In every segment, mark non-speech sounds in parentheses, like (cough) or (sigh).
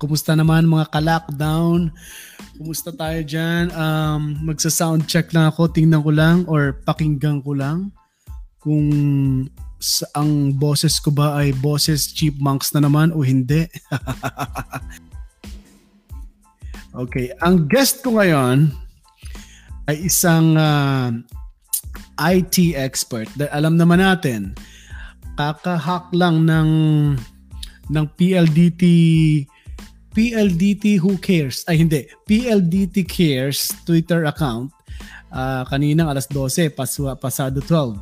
Kumusta naman mga ka-lockdown? Kumusta tayo dyan? Um, magsa-sound check lang ako, tingnan ko lang or pakinggan ko lang kung sa, ang boses ko ba ay boses chipmunks na naman o hindi. (laughs) okay, ang guest ko ngayon ay isang uh, IT expert. Alam naman natin, kakahack lang ng ng PLDT PLDT Who Cares ay hindi PLDT Cares Twitter account uh, kaninang alas 12 pas, pasado 12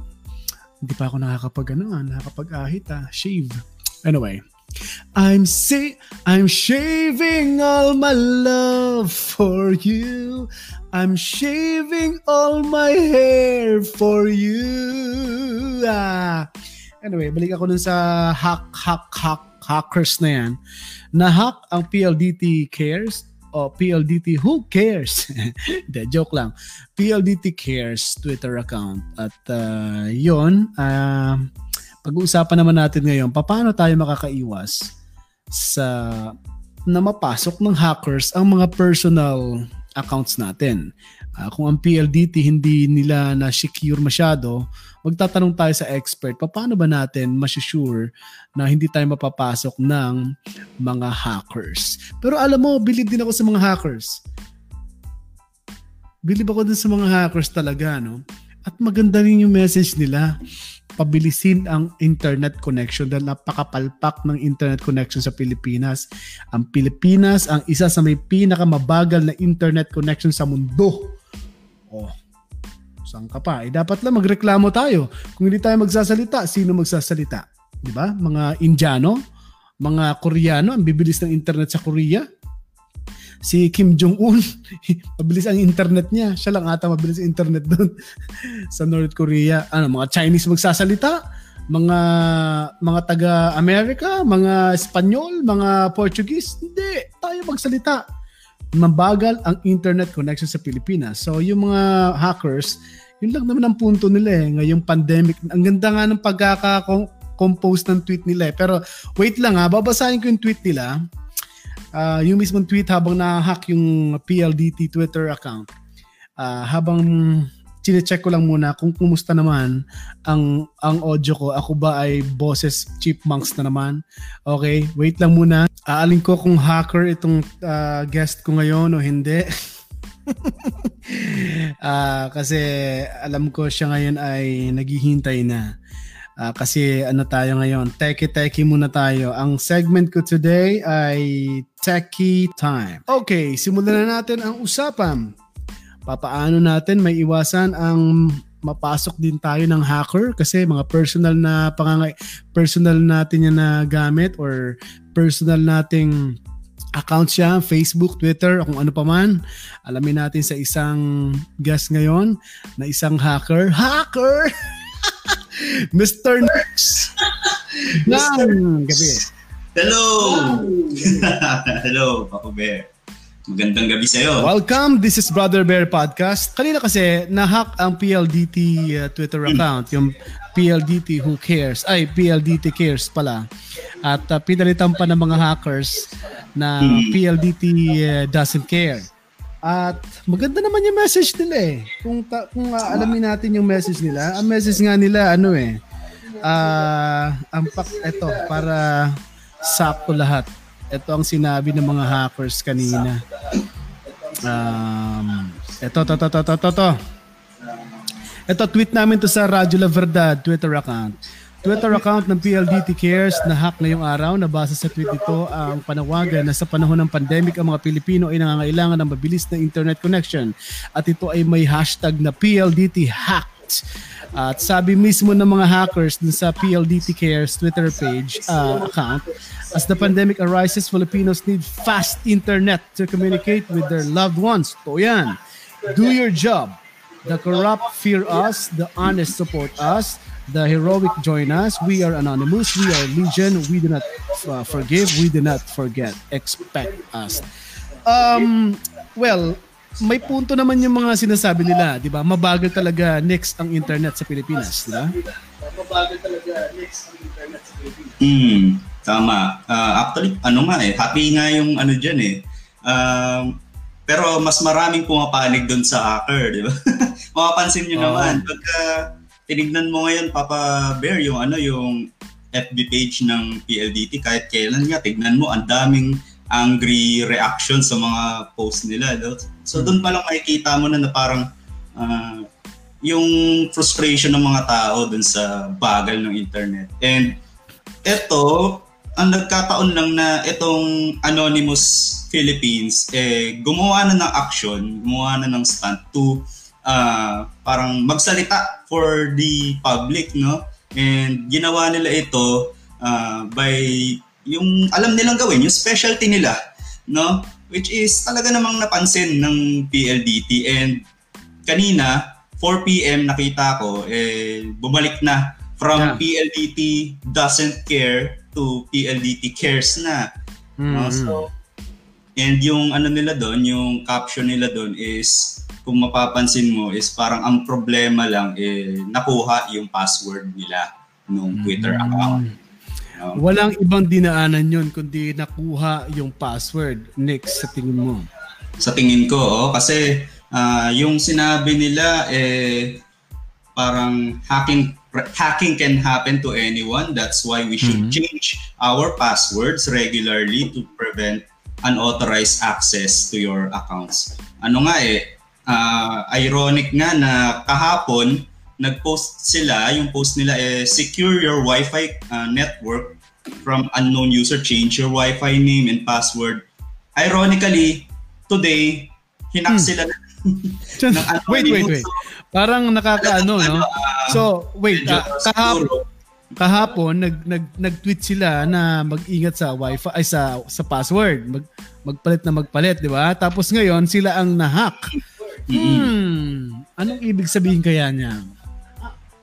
hindi pa ako nakakapag ano ah, nakakapag-ahit ah shave anyway I'm say I'm shaving all my love for you. I'm shaving all my hair for you. Ah. Anyway, balik ako dun sa hack, hack, hack, hackers na yan. Na-hack ang PLDT Cares o PLDT Who Cares? (laughs) De, joke lang. PLDT Cares Twitter account. At uh, yun, uh, pag-uusapan naman natin ngayon, paano tayo makakaiwas sa na mapasok ng hackers ang mga personal accounts natin. Uh, kung ang PLDT hindi nila na secure masyado, magtatanong tayo sa expert, paano ba natin masusure na hindi tayo mapapasok ng mga hackers? Pero alam mo, believe din ako sa mga hackers. Believe ako din sa mga hackers talaga, no? At maganda rin yung message nila. Pabilisin ang internet connection dahil napakapalpak ng internet connection sa Pilipinas. Ang Pilipinas ang isa sa may pinakamabagal na internet connection sa mundo. Oh, saan ka pa? Eh, dapat lang magreklamo tayo. Kung hindi tayo magsasalita, sino magsasalita? Di ba? Mga Indiano, mga Koreano, ang bibilis ng internet sa Korea. Si Kim Jong-un, (laughs) mabilis ang internet niya. Siya lang ata mabilis ang internet doon (laughs) sa North Korea. Ano, mga Chinese magsasalita, mga mga taga-America, mga Espanyol, mga Portuguese. Hindi, tayo magsalita mabagal ang internet connection sa Pilipinas. So yung mga hackers, yun lang naman ang punto nila eh. Ngayong pandemic, ang ganda nga ng pagkaka-compose ng tweet nila eh. Pero wait lang ha, babasahin ko yung tweet nila. Uh, yung mismong tweet habang na-hack yung PLDT Twitter account. Uh, habang chine-check ko lang muna kung kumusta naman ang ang audio ko. Ako ba ay bosses chipmunks na naman? Okay, wait lang muna. Aalin ko kung hacker itong uh, guest ko ngayon o hindi. uh, (laughs) kasi alam ko siya ngayon ay naghihintay na. Uh, kasi ano tayo ngayon, teki-teki muna tayo. Ang segment ko today ay Techie Time. Okay, simulan na natin ang usapan papaano natin may iwasan ang mapasok din tayo ng hacker kasi mga personal na pangangay personal natin yan na gamit or personal nating account siya, Facebook, Twitter, kung ano pa man. Alamin natin sa isang guest ngayon na isang hacker. Hacker! Mr. Nix! Ng gabi. Hello! (laughs) Hello, Paco Bear. Magandang gabi sa iyo. Welcome. This is Brother Bear Podcast. Kanina kasi na-hack ang PLDT uh, Twitter account, yung PLDT Who Cares. Ay, PLDT Cares pala. At uh, pinalitan pa ng mga hackers na hmm. PLDT uh, doesn't care. At maganda naman yung message nila eh. Kung, ta- kung uh, alamin natin yung message nila, ang message nga nila ano eh, uh, ang pak, eto, para sakto lahat ito ang sinabi ng mga hackers kanina. Um, ito, to, to, to, to, to, to. Ito, tweet namin to sa Radyo La Verdad Twitter account. Twitter account ng PLDT Cares na hack ngayong araw. Nabasa sa tweet ito ang panawagan na sa panahon ng pandemic ang mga Pilipino ay nangangailangan ng mabilis na internet connection. At ito ay may hashtag na PLDT Hacked. At sabi mismo ng mga hackers dun sa PLDT Cares Twitter page uh, account, As the pandemic arises, Filipinos need fast internet to communicate with their loved ones. To yan. Do your job. The corrupt fear us, the honest support us, the heroic join us. We are anonymous, we are legion, we do not uh, forgive, we do not forget. Expect us. Um, well, may punto naman yung mga sinasabi nila, di ba? Mabagal talaga next ang internet sa Pilipinas, di ba? Mabagal talaga next ang internet sa Pilipinas. Mm. Tama. Uh, actually, ano nga eh, happy nga yung ano dyan eh. Um, pero mas maraming pumapanig doon sa hacker, di ba? (laughs) Mapapansin nyo oh. naman, pagka tinignan mo ngayon, Papa Bear, yung ano, yung FB page ng PLDT, kahit kailan nga, tignan mo, ang daming angry reaction sa mga post nila. So doon pa lang makikita mo na, na parang uh, yung frustration ng mga tao dun sa bagal ng internet. And eto, ang nagkataon lang na itong Anonymous Philippines eh gumawa na ng action, gumawa na ng stunt to uh, parang magsalita for the public, no? And ginawa nila ito uh, by yung alam nilang gawin, yung specialty nila, no? Which is talaga namang napansin ng PLDT and kanina 4 PM nakita ko eh bumalik na from yeah. PLDT doesn't care to PLDT cares na. Mm-hmm. Uh, so, and yung ano nila doon, yung caption nila doon is kung mapapansin mo is parang ang problema lang eh nakuha yung password nila nung Twitter mm-hmm. account. Walang ibang dinaanan yun kundi nakuha yung password. Next sa tingin mo? Sa tingin ko, oh, kasi uh, yung sinabi nila eh parang hacking hacking can happen to anyone. That's why we should mm-hmm. change our passwords regularly to prevent unauthorized access to your accounts. Ano nga eh, uh, ironic nga na kahapon, nag-post sila, yung post nila eh, secure your Wi-Fi uh, network from unknown user, change your Wi-Fi name and password. Ironically, today, hinak hmm. sila ng (laughs) wait, wait, wait. Parang nakakaano, no? Ah, so, wait, uh, kahapon, kahapon nag, nag nag-tweet sila na mag-ingat sa Wi-Fi ay sa sa password, mag magpalit na magpalit, 'di ba? Tapos ngayon sila ang na-hack. Hmm, anong ibig sabihin kaya niya?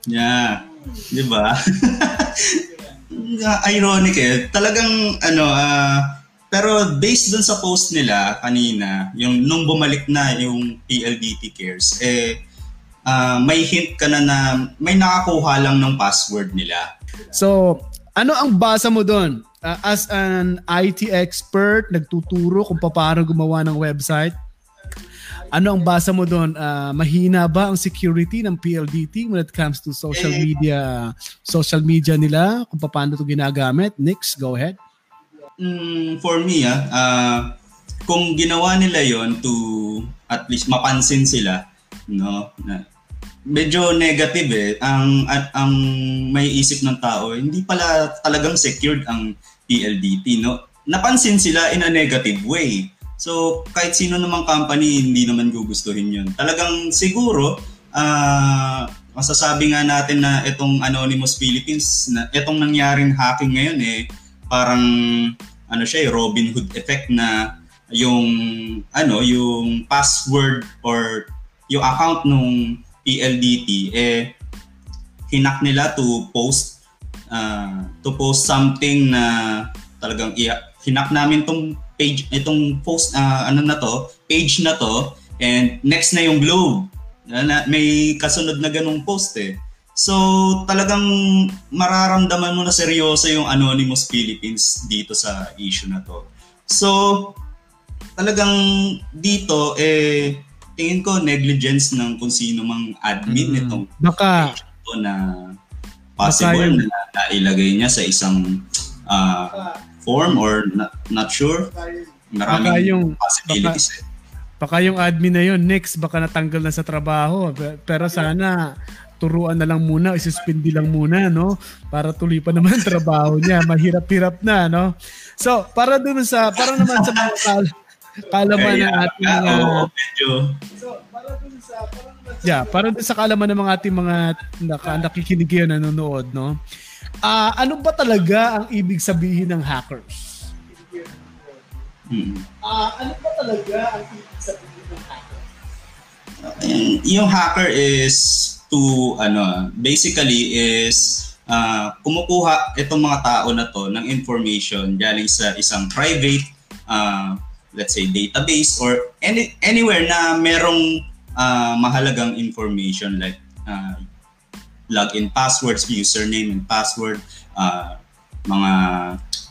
Yeah, 'di ba? (laughs) Ironic eh. Talagang ano uh, pero based dun sa post nila kanina, yung nung bumalik na yung PLDT cares eh uh, may hint ka na na may nakakuha lang ng password nila. So, ano ang basa mo doon? Uh, as an IT expert, nagtuturo kung paano gumawa ng website, ano ang basa mo doon? Uh, mahina ba ang security ng PLDT when it comes to social eh, media social media nila? Kung paano ito ginagamit? Nix, go ahead. Mm, for me, ah, uh, kung ginawa nila yon to at least mapansin sila, no, na medyo negative eh. Ang at ang may isip ng tao, hindi pala talagang secured ang PLDT, no? Napansin sila in a negative way. So, kahit sino namang company, hindi naman gugustuhin yun. Talagang siguro, uh, masasabi nga natin na itong Anonymous Philippines, na itong nangyaring hacking ngayon eh, parang ano siya, eh, Robin Hood effect na yung ano, yung password or yung account nung PLDT, eh, hinak nila to post uh, to post something na talagang i- hinak namin tong page itong post uh, ano na to page na to and next na yung globe. Na, may kasunod na ganung post eh. So talagang mararamdaman mo na seryoso yung Anonymous Philippines dito sa issue na to. So talagang dito eh tingin ko negligence ng kung sino mang admin mm. nitong baka na possible baka na nailagay niya sa isang uh, form or not, not sure. Maraming baka yung, possibilities baka, eh. Baka yung admin na yun, next baka natanggal na sa trabaho. Pero sana turuan na lang muna, isuspindi lang muna, no? Para tuloy pa naman (laughs) trabaho niya. Mahirap-hirap na, no? So, para dun sa, para naman sa mga kalaman ng ating mga... Uh, medyo. So, para dun sa... Para yeah, para dun sa kalaman ng mga ating mga naka, nakikinig yun, nanonood, no? Uh, ano ba talaga ang ibig sabihin ng hackers? Hmm. Uh, ano ba talaga ang ibig sabihin ng hackers? Uh, yung hacker is to, ano, basically is uh, kumukuha itong mga tao na to ng information galing sa isang private uh, let's say database or any anywhere na merong uh, mahalagang information like uh, login passwords, username and password, uh, mga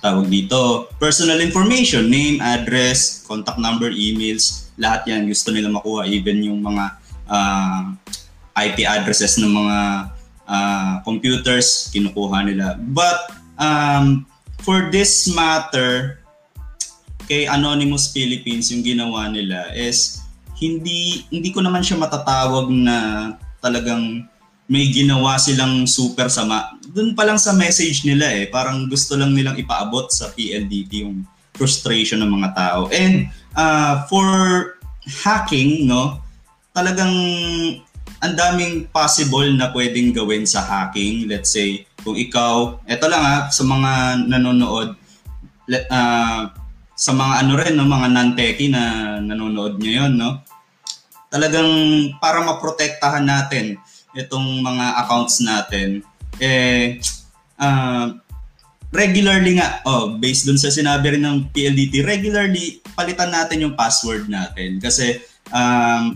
tawag dito, personal information, name, address, contact number, emails, lahat yan gusto nila makuha, even yung mga uh, IP addresses ng mga uh, computers, kinukuha nila. But um, for this matter, kay Anonymous Philippines, yung ginawa nila is hindi hindi ko naman siya matatawag na talagang may ginawa silang super sama. Doon pa lang sa message nila eh, parang gusto lang nilang ipaabot sa PLDT yung frustration ng mga tao. And uh, for hacking, no, talagang ang daming possible na pwedeng gawin sa hacking. Let's say, kung ikaw, eto lang ha, sa mga nanonood, let, uh, sa mga ano rin, no, mga non-techie na nanonood ngayon, no, talagang para maprotektahan natin itong mga accounts natin, eh, uh, regularly nga, oh, based dun sa sinabi rin ng PLDT, regularly palitan natin yung password natin. Kasi um,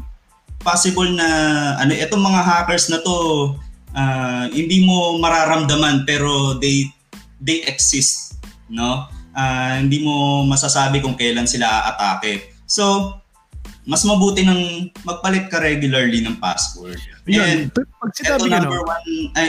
possible na, ano, itong mga hackers na to, uh, hindi mo mararamdaman pero they they exist, no? Uh, hindi mo masasabi kung kailan sila aatake. So, mas mabuti nang magpalit ka regularly ng password. And pag sinabi ito, number one, ay,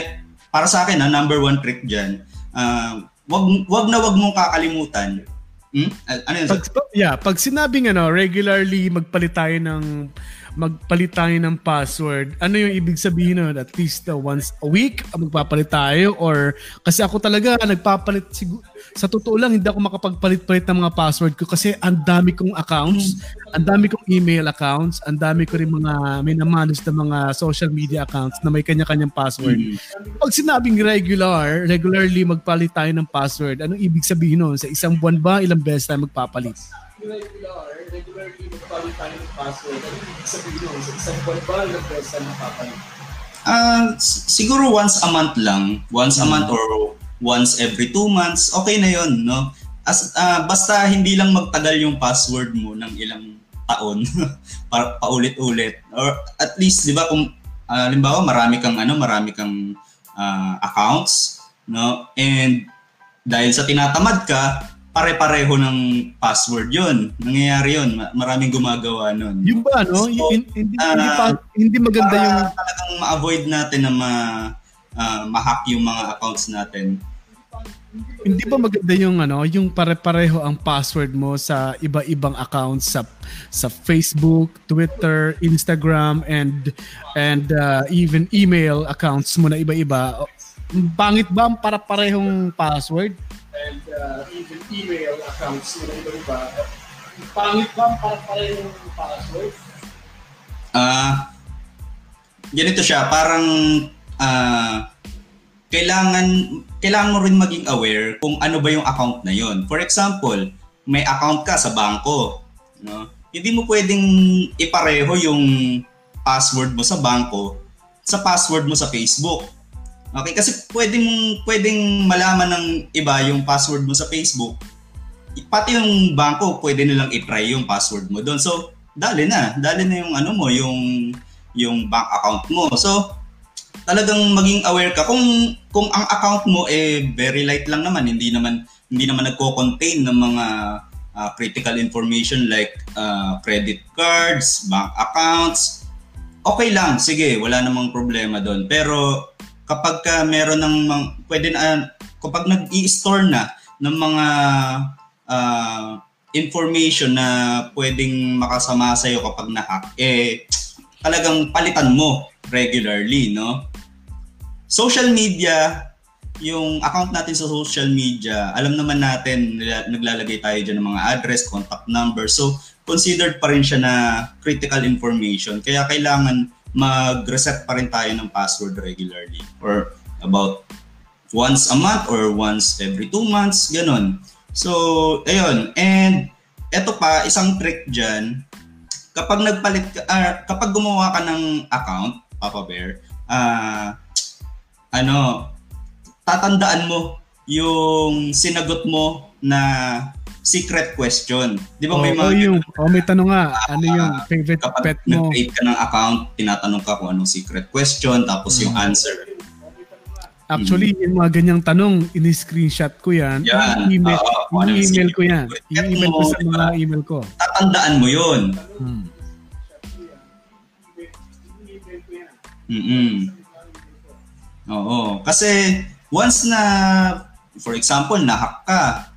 para sa akin, ha, number one trick dyan, uh, wag, wag na wag mong kakalimutan. Hmm? Ano yun? Pag, yeah, pag sinabing ano, regularly magpalit tayo ng magpalit tayo ng password, ano yung ibig sabihin nun? At least uh, once a week magpapalit tayo? Or kasi ako talaga nagpapalit siguro, sa totoo lang hindi ako makapagpalit-palit ng mga password ko kasi ang dami kong accounts, ang dami kong email accounts, ang dami ko rin mga may namanage na mga social media accounts na may kanya-kanyang password. Mm-hmm. Pag sinabing regular, regularly magpalit tayo ng password, anong ibig sabihin nun? Sa isang buwan ba, ilang beses tayo magpapalit? Regular, magpapalit tayo password. Ano ibig sabihin nun? Sa isang buwan ba, ilang beses na? Uh, siguro once a month lang. Once a month or once every two months. Okay na yon no? As, uh, basta hindi lang magtagal yung password mo ng ilang taon (laughs) para paulit-ulit or at least 'di ba kung uh, marami kang ano marami kang uh, accounts no and dahil sa tinatamad ka pare-pareho ng password yon nangyayari yon maraming gumagawa nun. Yung ba no? So, hindi, hindi, uh, hindi, pa, hindi maganda para yung talagang ma-avoid natin na ma uh, ma-hack yung mga accounts natin. Hindi ba maganda yung ano, yung pare-pareho ang password mo sa iba-ibang accounts sa sa Facebook, Twitter, Instagram and and uh, even email accounts mo na iba-iba. Pangit ba ang para-parehong password? And uh, even email accounts mo na iba-iba. Pangit ba ang para-parehong password? Ah, uh, ganito siya, parang uh, kailangan kailangan mo rin maging aware kung ano ba yung account na yon. For example, may account ka sa bangko, no? Hindi mo pwedeng ipareho yung password mo sa bangko sa password mo sa Facebook. Okay, kasi pwedeng pwedeng malaman ng iba yung password mo sa Facebook. Pati yung bangko, pwede nilang i-try yung password mo doon. So, dali na, dali na yung ano mo, yung yung bank account mo. So, talagang maging aware ka kung kung ang account mo eh very light lang naman hindi naman hindi naman nagko-contain ng mga uh, critical information like uh, credit cards, bank accounts. Okay lang, sige, wala namang problema doon. Pero kapag ka meron ng mga, pwede na uh, kapag nag-i-store na ng mga uh, information na pwedeng makasama sa iyo kapag na-hack, eh talagang palitan mo regularly, no? Social media, yung account natin sa social media, alam naman natin, naglalagay tayo dyan ng mga address, contact number. So, considered pa rin siya na critical information. Kaya kailangan mag-reset pa rin tayo ng password regularly or about once a month or once every two months, ganun. So, ayun. And eto pa, isang trick dyan, kapag nagpalit ka, uh, kapag gumawa ka ng account, Papa Bear, uh, ano, tatandaan mo yung sinagot mo na secret question. Di ba oh, may mga... Oh, yung, oh, may tanong nga. Uh, ano yung favorite kapag pet mo? Kapag nag-create ka ng account, tinatanong ka kung anong secret question, tapos hmm. yung answer. Actually, mm. yung mga ganyang tanong, ini-screenshot ko yan. Yan. I-email, uh, i-email ko yan. I-email ko sa mga email ko. Tatandaan mo yun. Hmm. Mm-mm. Oo. Kasi once na, for example, nahack ka,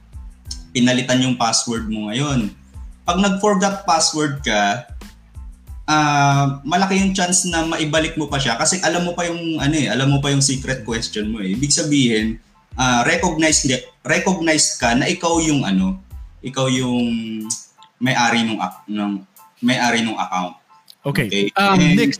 pinalitan yung password mo ngayon. Pag nag-forgot password ka, uh, malaki yung chance na maibalik mo pa siya kasi alam mo pa yung ano eh, alam mo pa yung secret question mo eh. Ibig sabihin, uh, recognize recognize ka na ikaw yung ano, ikaw yung may-ari nung ng may-ari nung account. Okay. okay? Um, And, next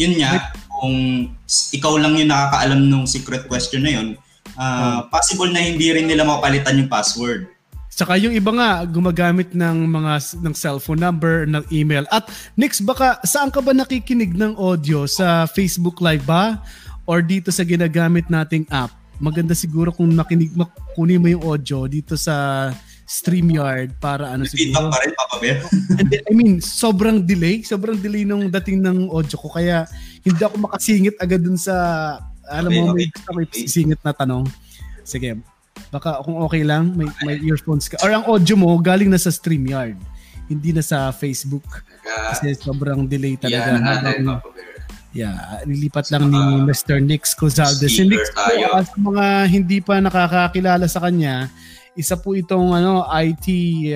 yun nga, kung ikaw lang yung nakakaalam nung secret question na yun, uh, possible na hindi rin nila mapalitan yung password. Saka yung iba nga gumagamit ng mga ng cellphone number, ng email. At next baka saan ka ba nakikinig ng audio sa Facebook Live ba or dito sa ginagamit nating app? Maganda siguro kung nakinig kunin mo yung audio dito sa StreamYard para ano siguro. Feedback pa rin, Papa Bear. And then, I mean, sobrang delay. Sobrang delay nung dating ng audio ko. Kaya hindi ako makasingit agad dun sa, alam okay, mo, okay. may, may singit na tanong. Sige, Baka kung okay lang, may, may earphones ka. Or ang audio mo galing na sa StreamYard. Hindi na sa Facebook. Kasi sobrang delay talaga. Yeah, habang, yeah, nilipat lang ni Mr. Nix Cozalde. Si Nix po, uh, sa mga hindi pa nakakakilala sa kanya, isa po itong ano IT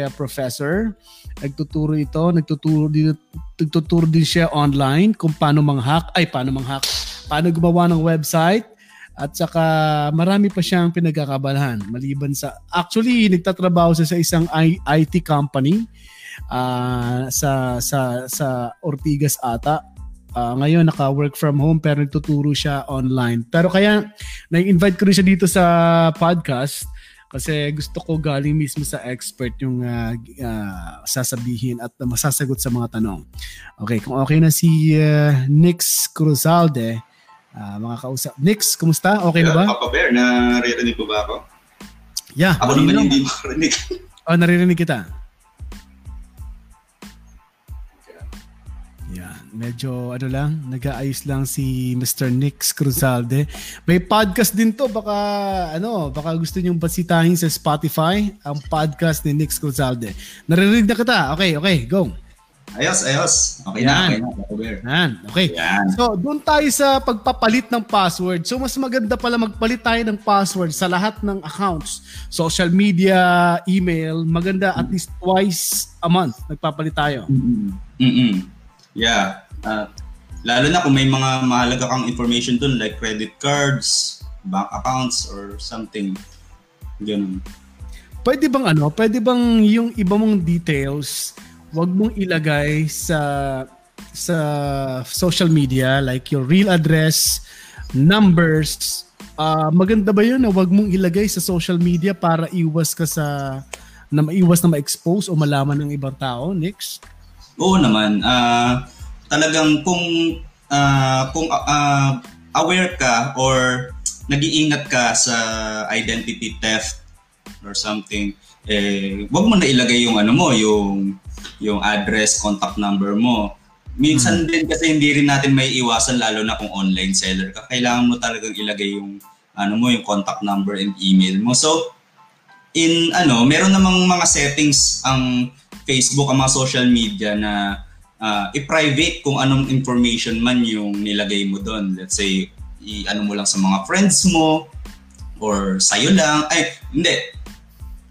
uh, professor. Nagtuturo ito, nagtuturo din nagtuturo din siya online kung paano mang-hack, ay paano mang-hack, paano gumawa ng website, at saka marami pa siyang pinagkakabalahan maliban sa actually nagtatrabaho siya sa isang IT company uh, sa sa sa Ortigas ata. Uh, ngayon naka-work from home pero nagtuturo siya online. Pero kaya na-invite ko rin siya dito sa podcast kasi gusto ko galing mismo sa expert yung uh, uh, sasabihin at masasagot sa mga tanong. Okay, kung okay na si uh, Nix Cruzalde, uh, mga kausap. Nix, kumusta? Okay yeah, na ba? Papa Bear, naririnig ko ba ako? Yeah. Ako naman hindi makarinig. (laughs) oh, naririnig kita. Medyo ano lang, nag-aayos lang si Mr. Nix Cruzalde. May podcast din to, baka ano, baka gusto niyo basitahin sa Spotify ang podcast ni Nix Cruzalde. Naririnig na kita. Okay, okay, go. Ayos, ayos. Okay Yan. na, okay na. Yan, okay. Yan. So, doon tayo sa pagpapalit ng password. So, mas maganda pala magpalit tayo ng password sa lahat ng accounts. Social media, email, maganda at least twice a month nagpapalit tayo. Mm-mm. Yeah. Uh, lalo na kung may mga mahalaga kang information doon like credit cards, bank accounts, or something. Ganun. Pwede bang ano, pwede bang yung iba mong details wag mong ilagay sa sa social media like your real address, numbers. Uh, maganda ba 'yun na wag mong ilagay sa social media para iwas ka sa na maiwas na ma-expose o malaman ng ibang tao, Nix? Oo naman. Uh, talagang kung uh, kung uh, aware ka or nag-iingat ka sa identity theft or something, eh, wag mo na ilagay yung ano mo, yung yung address, contact number mo. Minsan hmm. din kasi hindi rin natin may iwasan lalo na kung online seller ka. Kailangan mo talagang ilagay yung ano mo, yung contact number and email mo. So, in ano, meron namang mga settings ang Facebook, ang mga social media na uh, i-private kung anong information man yung nilagay mo doon. Let's say, i-ano mo lang sa mga friends mo or sa'yo lang. Ay, hindi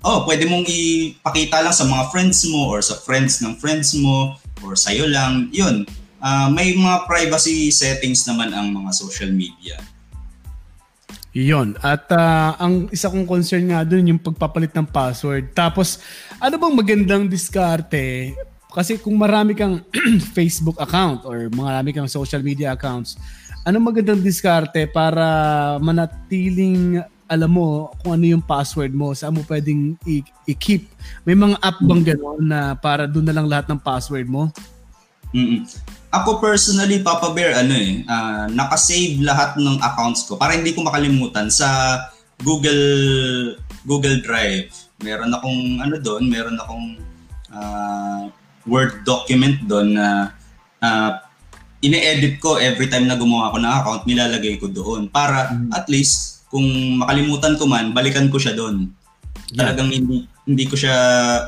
oh, pwede mong ipakita lang sa mga friends mo or sa friends ng friends mo or sa'yo lang. Yun, uh, may mga privacy settings naman ang mga social media. Iyon. At uh, ang isa kong concern nga dun yung pagpapalit ng password. Tapos, ano bang magandang diskarte? Kasi kung marami kang (clears throat) Facebook account or marami kang social media accounts, ano magandang diskarte para manatiling alam mo kung ano yung password mo, saan mo pwedeng i- i-keep. May mga app bang gano'n na para doon na lang lahat ng password mo? Mm-mm. Ako personally, Papa Bear, ano eh, uh, nakasave lahat ng accounts ko para hindi ko makalimutan sa Google Google Drive. Meron akong ano doon, meron akong uh, Word document doon na uh, ine-edit ko every time na gumawa ako ng account, nilalagay ko doon para mm-hmm. at least kung makalimutan ko man, balikan ko siya doon. Yeah. Talagang hindi hindi ko siya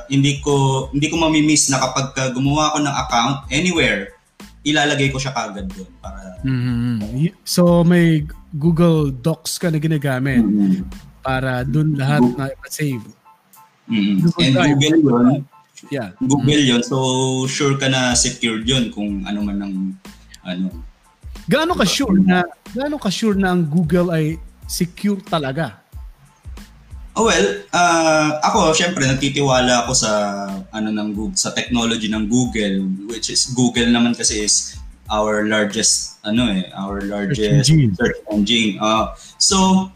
hindi ko hindi ko mamimiss na kapag gumawa ako ng account anywhere, ilalagay ko siya kagad doon para mm-hmm. So may Google Docs ka na ginagamit mm-hmm. para doon lahat Google. na save. Mm-hmm. Google And Drive. Google yun. Yeah. Google mm-hmm. yun. So sure ka na secured yun kung ano man ang ano. Gaano ka sure na gaano ka sure na ang Google ay secure talaga? Oh well, uh, ako syempre nagtitiwala ako sa ano ng Google, sa technology ng Google which is Google naman kasi is our largest ano eh, our largest search engine. Search engine. Uh, so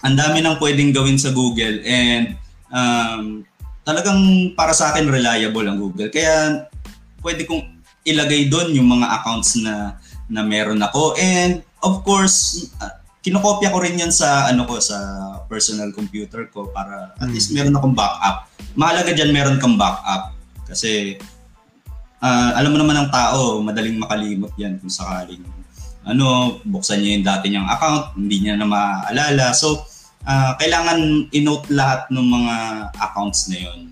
ang dami nang pwedeng gawin sa Google and um, talagang para sa akin reliable ang Google. Kaya pwede kong ilagay doon yung mga accounts na na meron ako and of course uh, kinokopya ko rin yan sa ano ko sa personal computer ko para at least hmm. meron akong backup. Mahalaga diyan meron kang backup kasi uh, alam mo naman ng tao, madaling makalimot yan kung sakaling ano, buksan niya yung dati niyang account, hindi niya na maaalala. So, uh, kailangan i-note lahat ng mga accounts na yon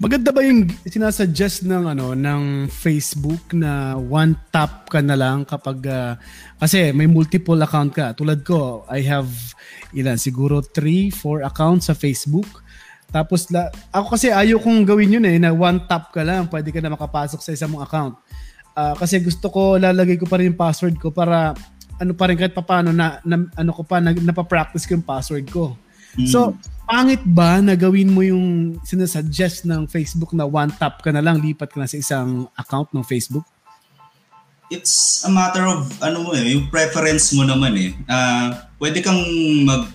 Maganda ba yung sinasuggest ng ano ng Facebook na one tap ka na lang kapag uh, kasi may multiple account ka. Tulad ko, I have ilan siguro 3, 4 accounts sa Facebook. Tapos la, ako kasi ayaw kong gawin yun eh na one tap ka lang, pwede ka na makapasok sa isang mong account. Uh, kasi gusto ko lalagay ko pa rin yung password ko para ano pa rin kahit papaano na, na ano ko pa na, napapractice ko yung password ko. Mm. So, pangit ba na gawin mo yung sinasuggest ng Facebook na one tap ka na lang, lipat ka na sa isang account ng Facebook? It's a matter of ano mo eh, yung preference mo naman eh. Uh, pwede kang mag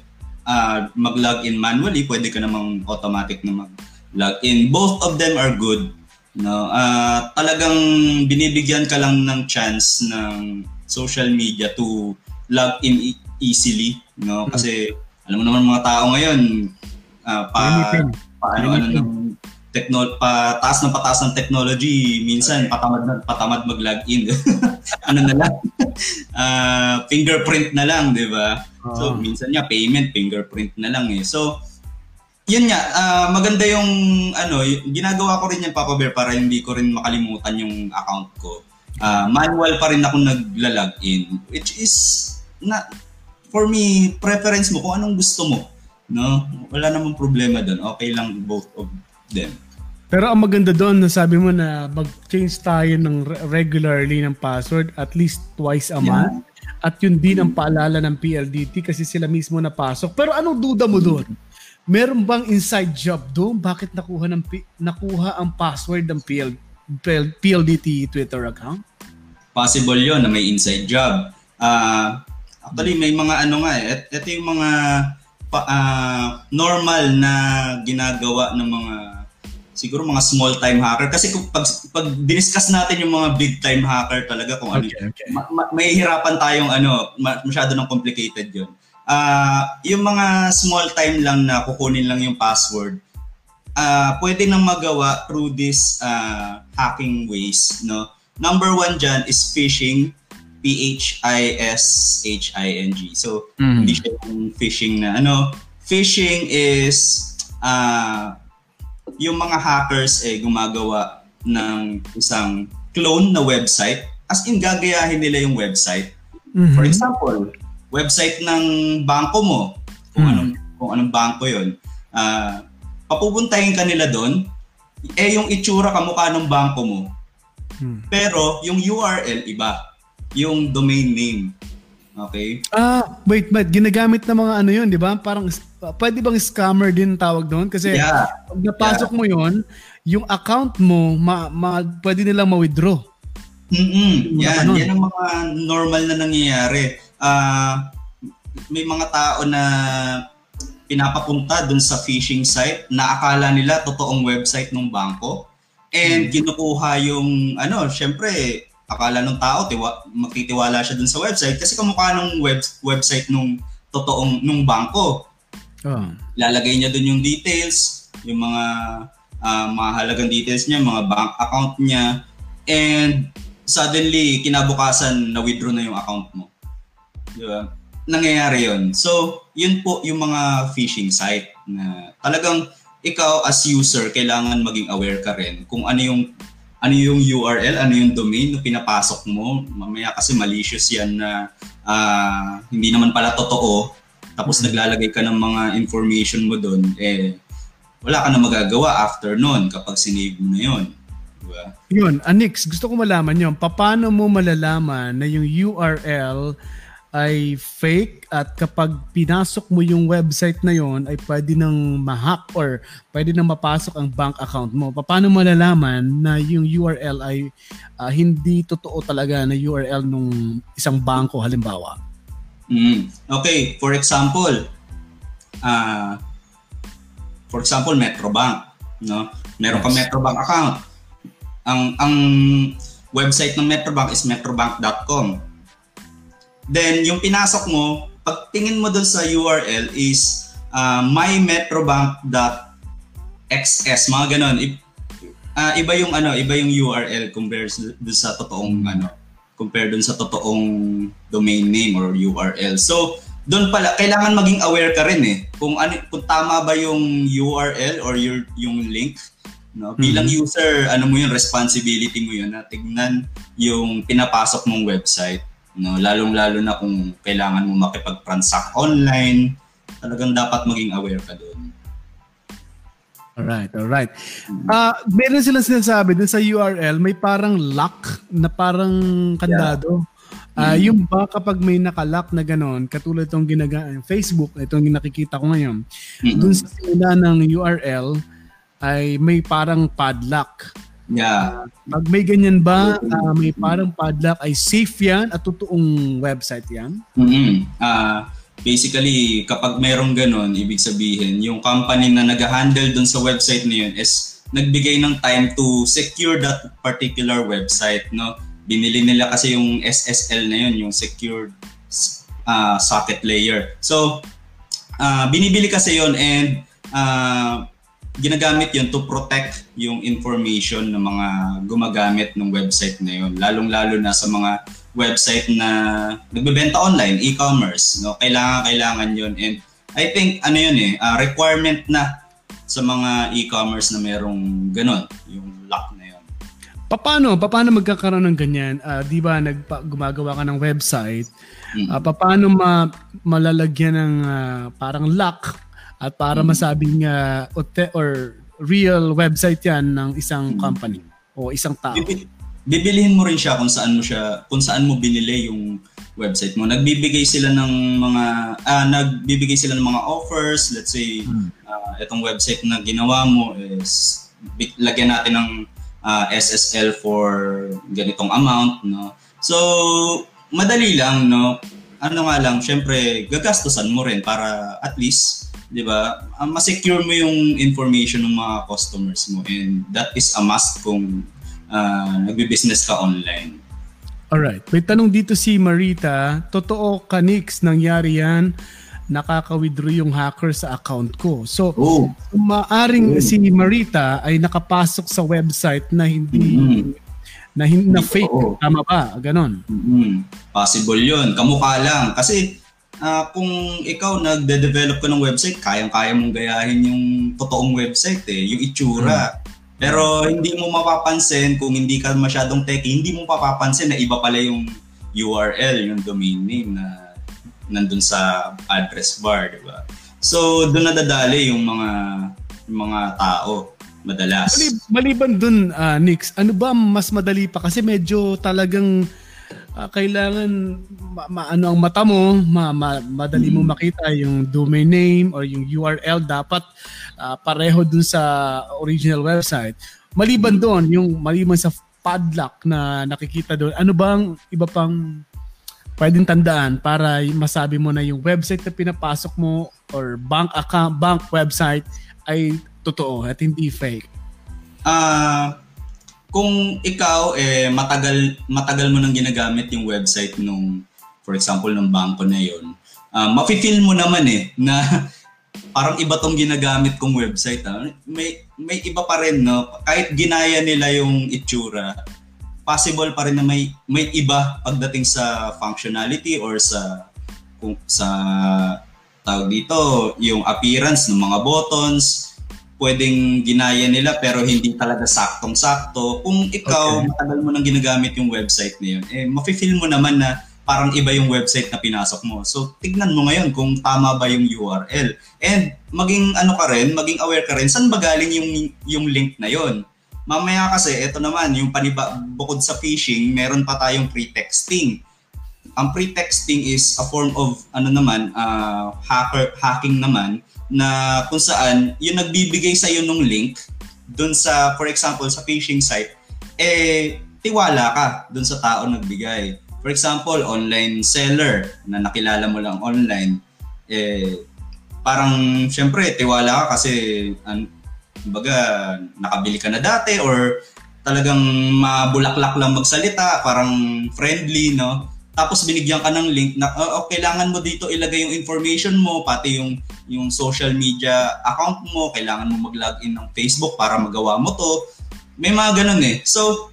uh, mag-login manually, pwede ka namang automatic na mag-login. Both of them are good. No, uh, talagang binibigyan ka lang ng chance ng social media to log in e- easily, no? Kasi mm-hmm alam mo naman mga tao ngayon, uh, pa, pa ano, ano ng techno, pa taas ng pataas ng technology, minsan okay. patamad na, patamad mag-login. (laughs) ano na lang? uh, (laughs) fingerprint na lang, 'di ba? Uh-huh. So minsan niya payment fingerprint na lang eh. So yun nga, uh, maganda yung ano, y- ginagawa ko rin yan Papa Bear para hindi ko rin makalimutan yung account ko. Uh, manual pa rin ako nagla-login which is na for me, preference mo kung anong gusto mo. No? Wala namang problema doon. Okay lang both of them. Pero ang maganda doon, nasabi mo na mag-change tayo ng regularly ng password at least twice a month. At yun din ang paalala ng PLDT kasi sila mismo napasok. Pero anong duda mo doon? Meron bang inside job doon? Bakit nakuha ng nakuha ang password ng PL, PL, PLDT Twitter account? Possible yon na may inside job. Uh, Actually, may mga ano nga eh. Ito yung mga pa, uh, normal na ginagawa ng mga siguro mga small time hacker kasi kung pag, pag diniscuss natin yung mga big time hacker talaga kung ano, okay, ano okay. Ma, ma, may hirapan tayong ano masyado nang complicated yun uh, yung mga small time lang na kukunin lang yung password uh, pwede nang magawa through this uh, hacking ways no number one dyan is phishing P-H-I-S-H-I-N-G. So, mm. hindi siya yung phishing na ano. Phishing is uh, yung mga hackers eh gumagawa ng isang clone na website. As in, gagayahin nila yung website. Mm-hmm. For example, website ng bangko mo. Kung mm. anong kung anong bangko 'yon. Uh, papupuntahin ka nila doon. Eh yung itsura kamukha ng bangko mo. Mm. Pero yung URL iba yung domain name. Okay? Ah, wait, wait. Ginagamit na mga ano yun, di ba? Parang, pwede bang scammer din tawag doon? Kasi yeah. pag napasok yeah. mo yun, yung account mo, ma, ma, pwede nilang ma-withdraw. Mm-mm. Yan, yan ang mga normal na nangyayari. Uh, may mga tao na pinapapunta dun sa phishing site na akala nila totoong website ng bangko and hmm. kinukuha yung ano, syempre akala ng tao tiwa, magtitiwala siya dun sa website kasi kamukha ng web, website nung totoong nung bangko. Oh. Lalagay niya dun yung details, yung mga uh, mahalagang details niya, mga bank account niya and suddenly kinabukasan na withdraw na yung account mo. Di ba? nangyayari yon. So, yun po yung mga phishing site na talagang ikaw as user kailangan maging aware ka rin kung ano yung ano yung URL, ano yung domain na pinapasok mo. Mamaya kasi malicious yan na uh, hindi naman pala totoo. Tapos mm-hmm. naglalagay ka ng mga information mo doon, eh wala ka na magagawa after noon kapag sinave mo na yon. Diba? Yun, Anix, gusto ko malaman yon. Paano mo malalaman na yung URL ay fake at kapag pinasok mo yung website na yon ay pwede nang ma-hack or pwede nang mapasok ang bank account mo. Paano malalaman na yung URL ay uh, hindi totoo talaga na URL nung isang bangko halimbawa? Mm. Okay, for example, uh, for example, Metrobank, no? Meron yes. ka Metrobank account. Ang ang website ng Metrobank is metrobank.com Then, yung pinasok mo, pag tingin mo dun sa URL is uh, mymetrobank.xs, mga ganon. I, uh, iba yung ano, iba yung URL compared dun sa totoong ano, compare dun sa totoong domain name or URL. So, doon pala kailangan maging aware ka rin eh kung ano kung tama ba yung URL or your yung link no bilang mm-hmm. user ano mo yung responsibility mo yun na tignan yung pinapasok mong website No, lalong-lalo na kung kailangan mo makipag-transact online, talagang dapat maging aware ka doon. Alright, alright. Uh, meron silang sinasabi dun sa URL, may parang lock na parang kandado. Yeah. Uh. Yung ba kapag may nakalock na ganon, katulad itong ginaga Facebook, itong nakikita ko ngayon, mm-hmm. dun sa simula ng URL ay may parang padlock. Yeah. Pag may ganyan ba, uh, may parang padlock, ay safe yan at totoong website yan? Mm-hmm. Uh, basically, kapag merong ganun, ibig sabihin, yung company na nag-handle dun sa website na yun is nagbigay ng time to secure that particular website. No? Binili nila kasi yung SSL na yun, yung secured uh, socket layer. So, uh, binibili kasi yun and uh, ginagamit yun to protect yung information ng mga gumagamit ng website na yun. Lalong-lalo na sa mga website na nagbebenta online, e-commerce. No? Kailangan, kailangan yun. And I think, ano yun eh, uh, requirement na sa mga e-commerce na merong ganun, yung lock na yun. Paano? Paano magkakaroon ng ganyan? Uh, di ba nagpa, gumagawa ka ng website, mm-hmm. uh, paano ma, malalagyan ng uh, parang lock at para mm-hmm. masabing uh, or real website yan ng isang mm-hmm. company o isang tao. bibilihin mo rin siya kung saan mo siya kung saan mo binili yung website mo. Nagbibigay sila ng mga ah, nagbibigay sila ng mga offers. Let's say hmm. uh, itong website na ginawa mo is lagyan natin ng uh, ah, SSL for ganitong amount, no. So madali lang, no. Ano nga lang, syempre gagastusan mo rin para at least 'di ba? Uh, ma-secure mo yung information ng mga customers mo and that is a must kung uh, nagbi-business ka online. Alright. May tanong dito si Marita. Totoo ka, Nix, nangyari yan? Nakaka-withdraw yung hacker sa account ko. So, oh. maaring oh. si Marita ay nakapasok sa website na hindi mm-hmm. na, na fake. Oh. Tama ba? Ganon. Mm-hmm. Possible yun. Kamukha lang. Kasi uh, kung ikaw nagde-develop ka ng website, kayang-kaya mong gayahin yung totoong website eh, yung itsura. Hmm. Pero hindi mo mapapansin kung hindi ka masyadong techy, hindi mo mapapansin na iba pala yung URL, yung domain name na nandun sa address bar, di ba? So, doon nadadali yung mga yung mga tao madalas. Maliban dun, uh, Nix, ano ba mas madali pa? Kasi medyo talagang uh, kailangan ma- ma- ano ang mata mo, ma- ma- madali mo mm. makita yung domain name or yung URL dapat uh, pareho dun sa original website. Maliban doon, yung maliban sa padlock na nakikita doon, ano bang iba pang pwedeng tandaan para masabi mo na yung website na pinapasok mo or bank account, bank website ay totoo at hindi fake? Ah, uh, kung ikaw eh matagal matagal mo nang ginagamit yung website nung for example ng bangko na yon, uh, mafi-feel mo naman eh na (laughs) parang iba tong ginagamit kong website. Ha? Ah. May may iba pa rin no. Kahit ginaya nila yung itsura, possible pa rin na may may iba pagdating sa functionality or sa kung sa tawag dito, yung appearance ng mga buttons, pwedeng ginaya nila pero hindi talaga saktong-sakto. Kung ikaw, okay. matagal mo nang ginagamit yung website na yun, eh, mafe-feel mo naman na parang iba yung website na pinasok mo. So, tignan mo ngayon kung tama ba yung URL. And maging ano ka rin, maging aware ka rin, saan ba galing yung, yung link na yon Mamaya kasi, ito naman, yung paniba, bukod sa phishing, meron pa tayong pre-texting ang pretexting is a form of ano naman uh, hacker hacking naman na kung saan yung nagbibigay sa iyo ng link doon sa for example sa phishing site eh tiwala ka doon sa tao nagbigay. For example online seller na nakilala mo lang online eh parang syempre tiwala ka kasi an, baga nakabili ka na dati or talagang mabulaklak lang magsalita parang friendly no? Tapos binigyan ka ng link na uh, oh, kailangan mo dito ilagay yung information mo pati yung yung social media account mo kailangan mo mag-login ng Facebook para magawa mo to may mga ganun eh so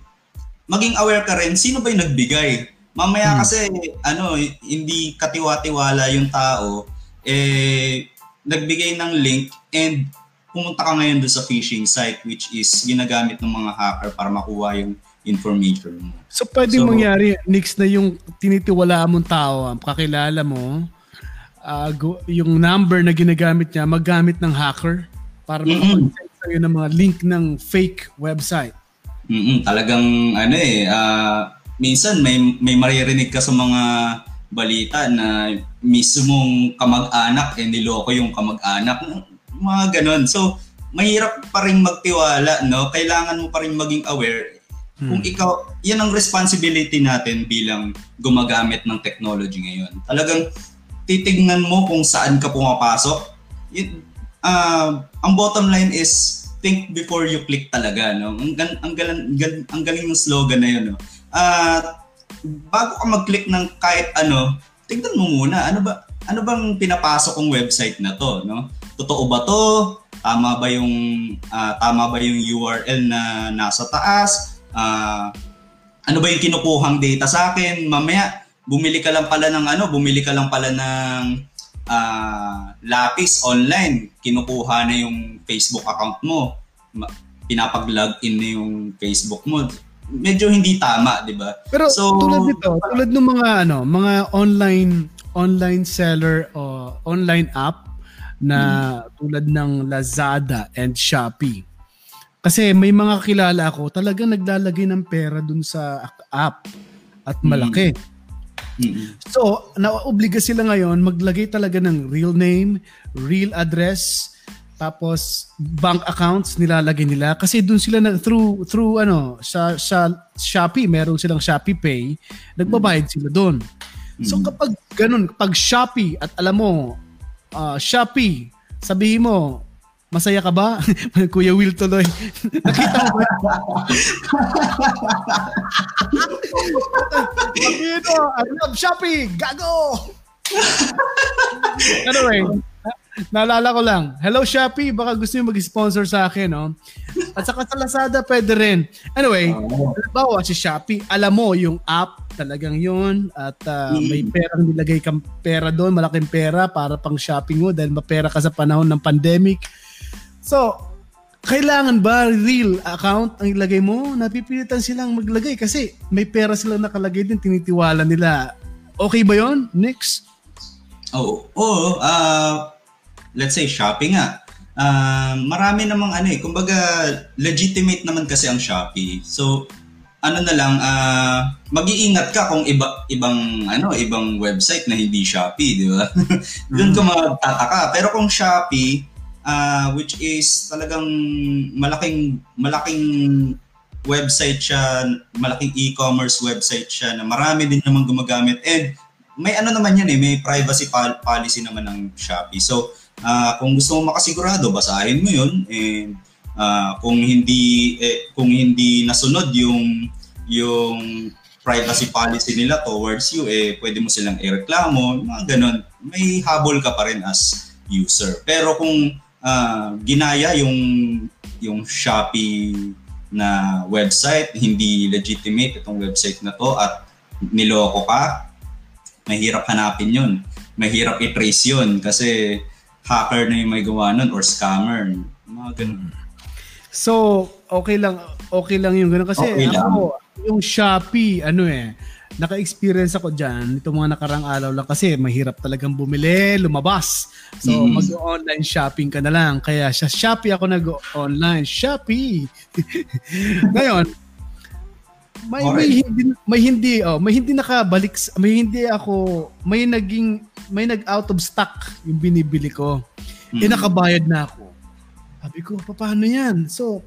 maging aware ka rin sino ba yung nagbigay mamaya hmm. kasi ano hindi katiwa-tiwala yung tao eh nagbigay ng link and pumunta ka ngayon doon sa phishing site which is ginagamit ng mga hacker para makuha yung information mo. So pwede so, mangyari next na yung tinitiwala mong tao, kakilala mo, uh, yung number na ginagamit niya, maggamit ng hacker para mm-hmm. makapag sa'yo ng mga link ng fake website. Mm-hmm. Talagang ano eh, uh, minsan may, may maririnig ka sa mga balita na mismong kamag-anak eh niloko yung kamag-anak mga ganon so mahirap pa rin magtiwala no kailangan mo pa rin maging aware Hmm. Kung ikaw, yan ang responsibility natin bilang gumagamit ng technology ngayon. Talagang titignan mo kung saan ka pumapasok. It, uh, ang bottom line is think before you click talaga. No? Ang, ang, galing, ang galing ng slogan na yun. No? Uh, bago ka mag-click ng kahit ano, tignan mo muna, ano ba ano bang pinapasok kong website na to, no? Totoo ba to? Tama ba yung uh, tama ba yung URL na nasa taas? uh, ano ba yung kinukuhang data sa akin, mamaya bumili ka lang pala ng ano, bumili ka lang pala ng uh, lapis online, kinukuha na yung Facebook account mo, pinapag-log in na yung Facebook mo. Medyo hindi tama, 'di ba? Pero so, tulad nito, tulad ng mga ano, mga online online seller o online app na hmm. tulad ng Lazada and Shopee kasi may mga kilala ako talagang naglalagay ng pera dun sa app at malaki. Mm-hmm. So, naobliga sila ngayon maglagay talaga ng real name, real address, tapos bank accounts nilalagay nila kasi doon sila na through through ano sa sa Shopee, meron silang Shopee Pay, nagbabayad sila doon. So kapag ganun, kapag Shopee at alam mo uh, Shopee, sabihin mo Masaya ka ba? (laughs) Kuya Will tuloy. (laughs) Nakita mo ba? Pagino, I love Shopee! Gago! anyway, naalala ko lang. Hello Shopee, baka gusto niyo mag-sponsor sa akin, no? At saka sa Lazada, pwede rin. Anyway, halimbawa si Shopee, alam mo yung app, talagang yun. At uh, may perang nilagay kang pera doon, malaking pera para pang shopping mo dahil mapera ka sa panahon ng pandemic So, kailangan ba real account ang ilagay mo? Napipilitan silang maglagay kasi may pera silang nakalagay din, tinitiwala nila. Okay ba yon Next? Oo. Oh, oh, uh, let's say shopping nga. Uh, marami namang ano eh, kumbaga legitimate naman kasi ang Shopee. So, ano na lang, uh, mag-iingat ka kung iba, ibang ano, ibang website na hindi Shopee, di ba? (laughs) Doon ka mm. magtataka. Pero kung Shopee, uh, which is talagang malaking malaking website siya, malaking e-commerce website siya na marami din naman gumagamit and may ano naman yan eh, may privacy policy naman ng Shopee. So, uh, kung gusto mo makasigurado, basahin mo 'yun and uh, kung hindi eh, kung hindi nasunod yung yung privacy policy nila towards you eh pwede mo silang ireklamo, mga ganun. May habol ka pa rin as user. Pero kung uh, ginaya yung yung Shopee na website, hindi legitimate itong website na to at niloko ka, mahirap hanapin yun. mahirap i-trace yun kasi hacker na yung may gawa nun or scammer. Mga ganun. So, okay lang okay lang yung ganun kasi okay ako, yung Shopee, ano eh, naka-experience ako dyan itong mga nakarang araw lang kasi mahirap talagang bumili, lumabas. So, mm. mag-online shopping ka na lang. Kaya sa Shopee ako nag-online. Shopee! (laughs) Ngayon, may, may hindi may hindi oh, may hindi nakabalik may hindi ako may naging may nag out of stock yung binibili ko. Mm. Eh nakabayad na ako. Sabi ko, paano yan? So,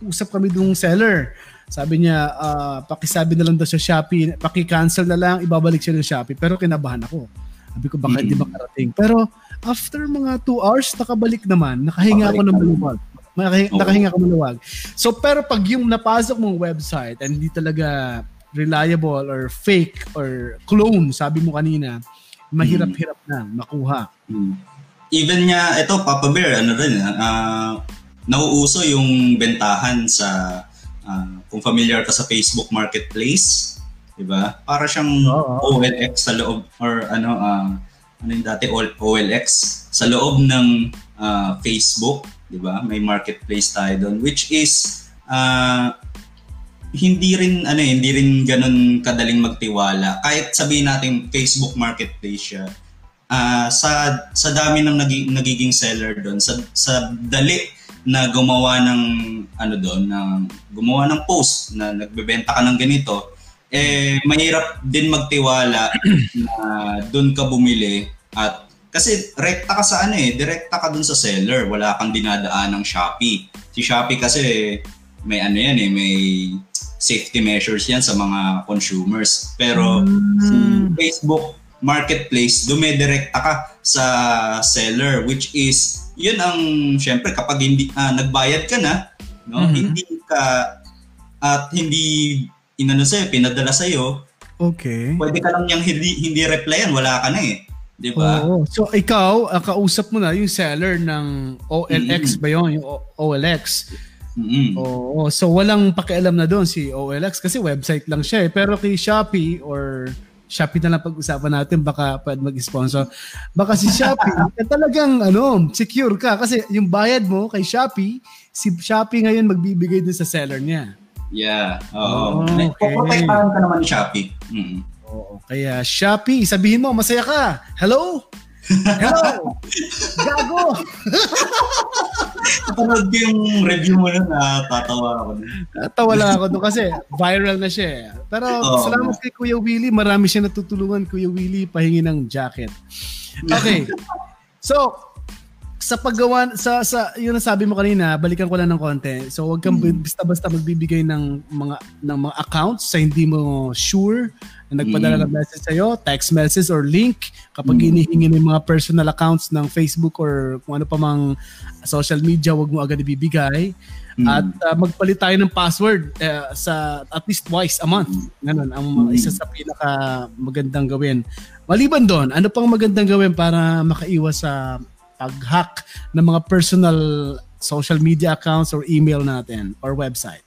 usap kami dung seller. Sabi niya, uh, pakisabi na lang daw sa Shopee, paki-cancel na lang, ibabalik siya ng Shopee. Pero kinabahan ako. Sabi ko, baka hindi mm. makarating. Pero after mga 2 hours, nakabalik naman. Nakahinga ako ng maluwag. Nakahinga, nakahinga ako maluwag. So, pero pag yung napasok mong website and hindi talaga reliable or fake or clone, sabi mo kanina, mahirap-hirap na makuha. Mm. Even nga, ito, Papa Bear, ano rin, uh, nauuso yung bentahan sa uh, kung familiar ka sa Facebook Marketplace, 'di ba? Para siyang oh, oh. OLX sa loob or ano uh, ano yung dati OLX sa loob ng uh, Facebook, 'di ba? May marketplace tayo doon which is uh, hindi rin ano hindi rin ganun kadaling magtiwala kahit sabihin natin Facebook Marketplace siya uh, sa sa dami ng naging, nagiging seller doon sa sa dali na gumawa ng ano doon, na gumawa ng post na nagbebenta ka ng ganito, eh mahirap din magtiwala (clears throat) na doon ka bumili at kasi rekta ka sa ano eh, direkta ka doon sa seller, wala kang dinadaan ng Shopee. Si Shopee kasi may ano yan eh, may safety measures yan sa mga consumers. Pero mm. si Facebook Marketplace, dumidirekta ka sa seller which is yun ang syempre kapag hindi uh, nagbayad ka na, no, mm-hmm. hindi ka at hindi inano sa'yo, pinadala sa'yo, okay. pwede ka lang niyang hindi, hindi replyan, wala ka na eh. Di ba? Oo. So ikaw, uh, kausap mo na yung seller ng OLX mm-hmm. ba yun? Yung o- OLX. Mm-hmm. Oo. So walang pakialam na doon si OLX kasi website lang siya eh. Pero kay Shopee or Shopee na lang pag-usapan natin baka pwede mag-sponsor. Baka si Shopee, (laughs) eh, talagang ano, secure ka kasi yung bayad mo kay Shopee, si Shopee ngayon magbibigay din sa seller niya. Yeah. Oo. Oh, okay. Poprotektahan ka naman ni Shopee. Mm-hmm. Oo. Kaya Shopee, sabihin mo, masaya ka. Hello? Hello! Gago! Napanood ko yung review mo nun, natatawa ako. Natawa lang ako doon kasi viral na siya eh. Pero oh, salamat kay Kuya Willie, marami siya natutulungan Kuya Willie pahingi ng jacket. Okay. So, sa paggawa sa sa yun ang sabi mo kanina, balikan ko lang ng konti. So wag kang mm. basta-basta magbibigay ng mga ng mga accounts sa hindi mo sure na nagpadala mm. ng message sa iyo, text message or link kapag mm. hinihingi ng mga personal accounts ng Facebook or kung ano pa mang social media, wag mo agad ibibigay. Mm. At uh, magpalit tayo ng password uh, sa at least twice a month. Ganun ang mm. isa sa pinaka magandang gawin. Maliban doon, ano pang magandang gawin para makaiwas sa pag-hack ng mga personal social media accounts or email natin or website?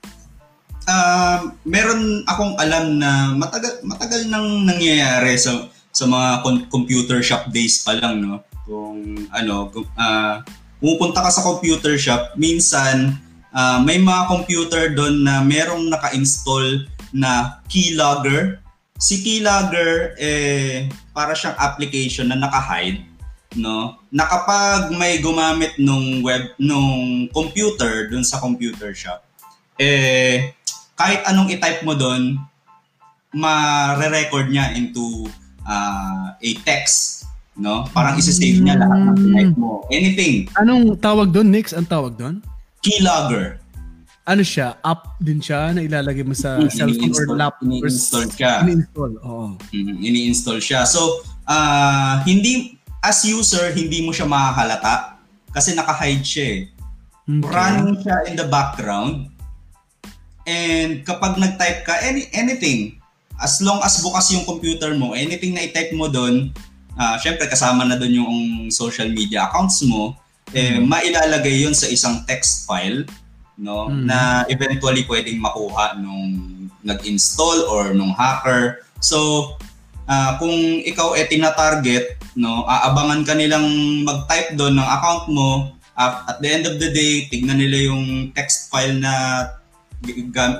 Uh, meron akong alam na matagal matagal nang nangyayari sa sa mga computer shop days pa lang no. Kung ano, uh, pumupunta ka sa computer shop, minsan uh, may mga computer doon na merong naka-install na keylogger. Si keylogger eh para siyang application na naka-hide no na kapag may gumamit nung web nung computer dun sa computer shop eh kahit anong i-type mo doon ma-record niya into uh, a text no parang i-save niya lahat ng type mo anything anong tawag doon Nix ang tawag doon keylogger ano siya, app din siya na ilalagay mo sa mm, cellphone or laptop. Ini-install ka. Ini-install, oo. Mm, ini-install siya. So, uh, hindi as user, hindi mo siya makahalata kasi naka-hide siya eh. Okay. Running siya in the background. And kapag nag-type ka, any, anything, as long as bukas yung computer mo, anything na i-type mo doon, uh, syempre kasama na doon yung social media accounts mo, eh, mm. mailalagay yon sa isang text file no mm. na eventually pwedeng makuha nung nag-install or nung hacker. So, uh, kung ikaw eh tina-target no, aabangan ka nilang mag-type doon ng account mo. At the end of the day, tignan nila yung text file na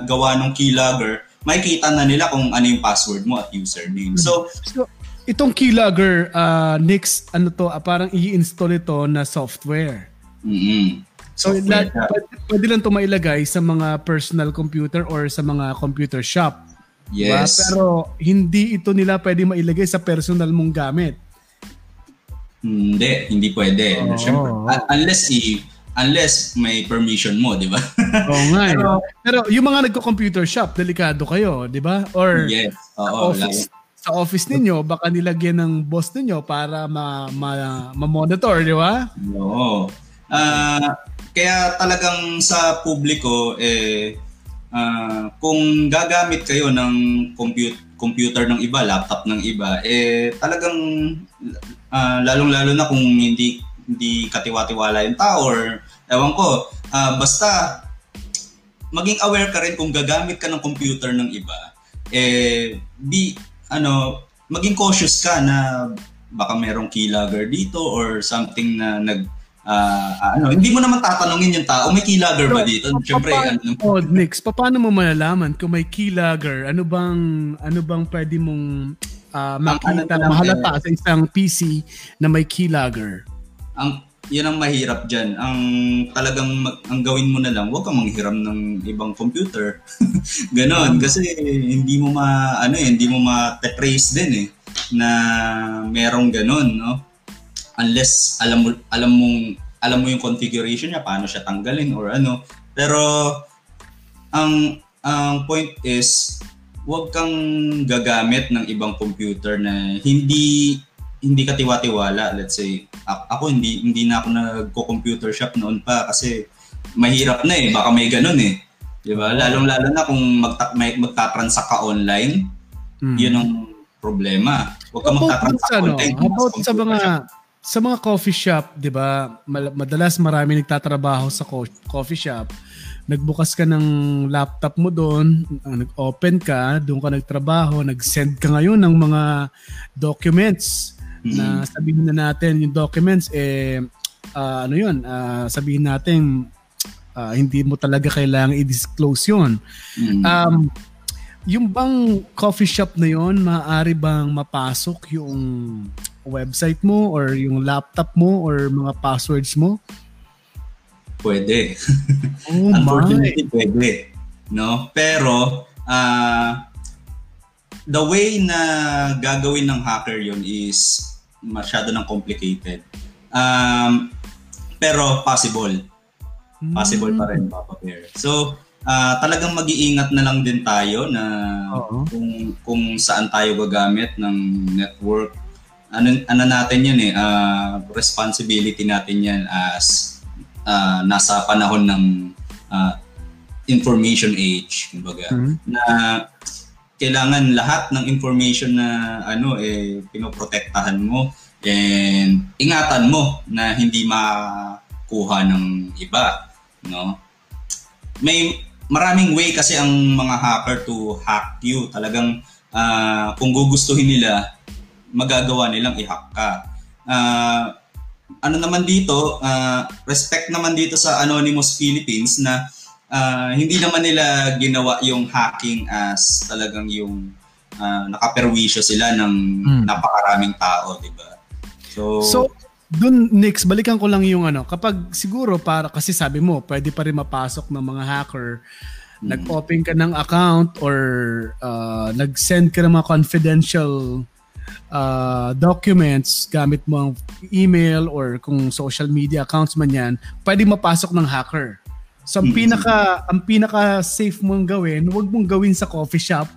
gawa ng keylogger, makikita na nila kung ano yung password mo at username. So, so itong keylogger, uh, next, ano to, uh, parang i-install ito na software. Mm-hmm. So, la- pwede, pwede lang ito mailagay sa mga personal computer or sa mga computer shop. Diba? Yes. Diba? Pero hindi ito nila pwede mailagay sa personal mong gamit. Hindi, hindi pwede. Oh. Siyempre, unless i unless may permission mo, di ba? (laughs) Oo nga. Eh. pero, pero yung mga nagko-computer shop, delikado kayo, di ba? Or yes. Oo, office, sa office ninyo, baka nilagyan ng boss ninyo para ma, ma, ma-monitor, di ba? Oo. Uh, kaya talagang sa publiko, eh, uh, kung gagamit kayo ng compute, computer ng iba, laptop ng iba, eh talagang uh, lalong-lalo na kung hindi hindi katiwa-tiwala yung tao or ewan ko, uh, basta maging aware ka rin kung gagamit ka ng computer ng iba, eh, be, ano, maging cautious ka na baka merong keylogger dito or something na nag uh, ano, hindi mo naman tatanungin yung tao, may keylogger ba dito? Siyempre, ano. Oh, Nix, paano mo malalaman kung may keylogger? Ano bang ano bang pwede mong uh, makita, ano mahalata eh, sa isang PC na may keylogger? ang yun ang mahirap diyan. Ang talagang ang gawin mo na lang, huwag kang manghiram ng ibang computer. (laughs) Ganon kasi hindi mo ma ano eh, hindi mo ma-trace din eh na merong ganon, no? Unless alam mo alam mong alam mo yung configuration niya, paano siya tanggalin or ano. Pero ang ang point is huwag kang gagamit ng ibang computer na hindi hindi ka tiwa-tiwala, let's say. Ako hindi hindi na ako nagko-computer shop noon pa kasi mahirap na eh, baka may ganun eh. 'Di ba? Lalong-lalo na kung magta- may, magta-transact ka online, mm. 'yun ang problema. Huwag ka magta-transact ano, online. About sa mga shop. sa mga coffee shop, 'di ba? Madalas marami nagtatrabaho sa co- coffee shop. Nagbukas ka ng laptop mo doon, nag-open ka, doon ka nagtrabaho, nag-send ka ngayon ng mga documents na sabihin na natin yung documents eh uh, ano yun uh, sabihin natin uh, hindi mo talaga kailangan i-disclose yun mm-hmm. um, yung bang coffee shop na yon maaari bang mapasok yung website mo or yung laptop mo or mga passwords mo? Pwede. (laughs) Oh Unfortunately, my. pwede. No? Pero, uh, the way na gagawin ng hacker yon is masyado ng complicated. Um, pero possible. Possible pa rin, Papa Bear. So, uh, talagang mag-iingat na lang din tayo na uh-huh. kung, kung saan tayo gagamit ng network. Ano, ano natin yan eh, uh, responsibility natin yan as uh, nasa panahon ng uh, information age, kumbaga, mm-hmm. na kailangan lahat ng information na ano eh pinoprotektahan mo and ingatan mo na hindi makuha ng iba, no? May maraming way kasi ang mga hacker to hack you. Talagang uh, kung gugustuhin nila, magagawa nilang i-hack ka. Uh, ano naman dito, uh, respect naman dito sa Anonymous Philippines na uh, hindi naman nila ginawa yung hacking as talagang yung uh, nakaperwisyo sila ng hmm. napakaraming tao, di ba? So, so dun Nix, balikan ko lang yung ano, kapag siguro para kasi sabi mo, pwede pa rin mapasok ng mga hacker, hmm. nag-open ka ng account or uh, nag-send ka ng mga confidential uh, documents gamit mo ang email or kung social media accounts man yan, pwede mapasok ng hacker. So ang pinaka ang pinaka safe mong gawin, huwag mong gawin sa coffee shop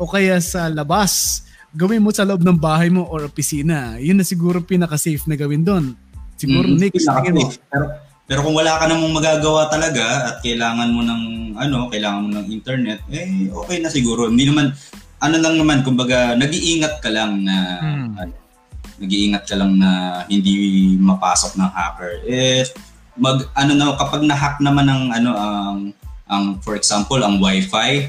o kaya sa labas. Gawin mo sa loob ng bahay mo or opisina. Yun na siguro pinaka safe na gawin doon. Siguro mm, next mo. Pero, pero kung wala ka namang magagawa talaga at kailangan mo ng ano, kailangan mo ng internet, eh okay na siguro. Hindi naman ano lang naman kumbaga nag-iingat ka lang na hmm. ano, nag-iingat ka lang na hindi mapasok ng hacker. Eh mag ano na kapag na-hack naman ng ano ang ang for example ang wifi okay.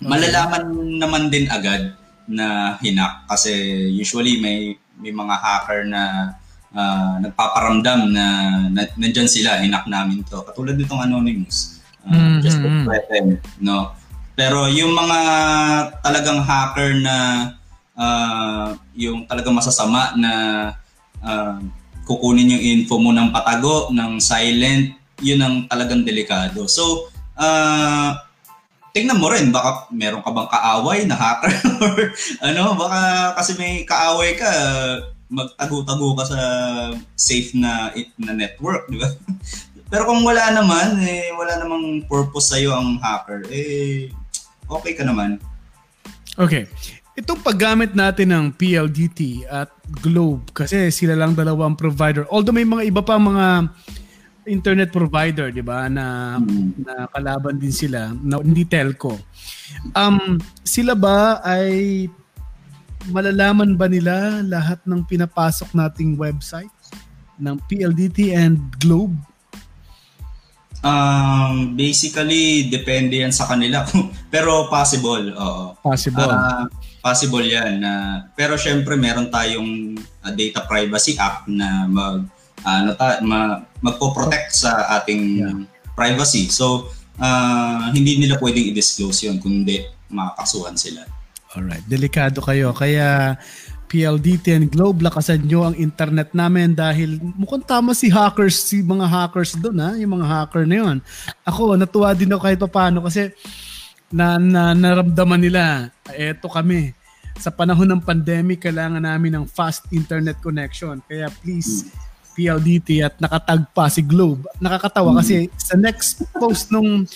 malalaman naman din agad na hinak kasi usually may may mga hacker na uh, nagpaparamdam na, na nandyan sila, hinak namin to. Katulad nitong Anonymous. Uh, mm-hmm. Just to threaten, no? Pero yung mga talagang hacker na uh, yung talagang masasama na uh, kukunin yung info mo ng patago, ng silent, yun ang talagang delikado. So, uh, tingnan mo rin, baka meron ka bang kaaway na hacker (laughs) or ano, baka kasi may kaaway ka, magtago-tago ka sa safe na na network, di ba? (laughs) Pero kung wala naman, eh, wala namang purpose sa'yo ang hacker, eh, okay ka naman. Okay. Itong paggamit natin ng PLDT at Globe, kasi sila lang dalawang provider. Although may mga iba pa mga internet provider, 'di ba, na mm. na kalaban din sila, na hindi telco. Um sila ba ay malalaman ba nila lahat ng pinapasok nating website ng PLDT and Globe? Um, basically, depende yan sa kanila. (laughs) pero possible, oo. Possible. Uh, possible yan. Uh, pero syempre, meron tayong uh, data privacy act na mag ano ta ma, magpo-protect sa ating yeah. privacy. So uh, hindi nila pwedeng i-disclose 'yon kundi makakasuhan sila. Alright, delikado kayo. Kaya PLDT and Globe, lakasan nyo ang internet namin dahil mukhang tama si hackers, si mga hackers doon ha, yung mga hacker na yun. Ako, natuwa din ako kahit paano kasi na, na naramdaman nila, eto kami, sa panahon ng pandemic, kailangan namin ng fast internet connection. Kaya please, hmm PLDT at nakatagpa si Globe. Nakakatawa hmm. kasi sa next post nung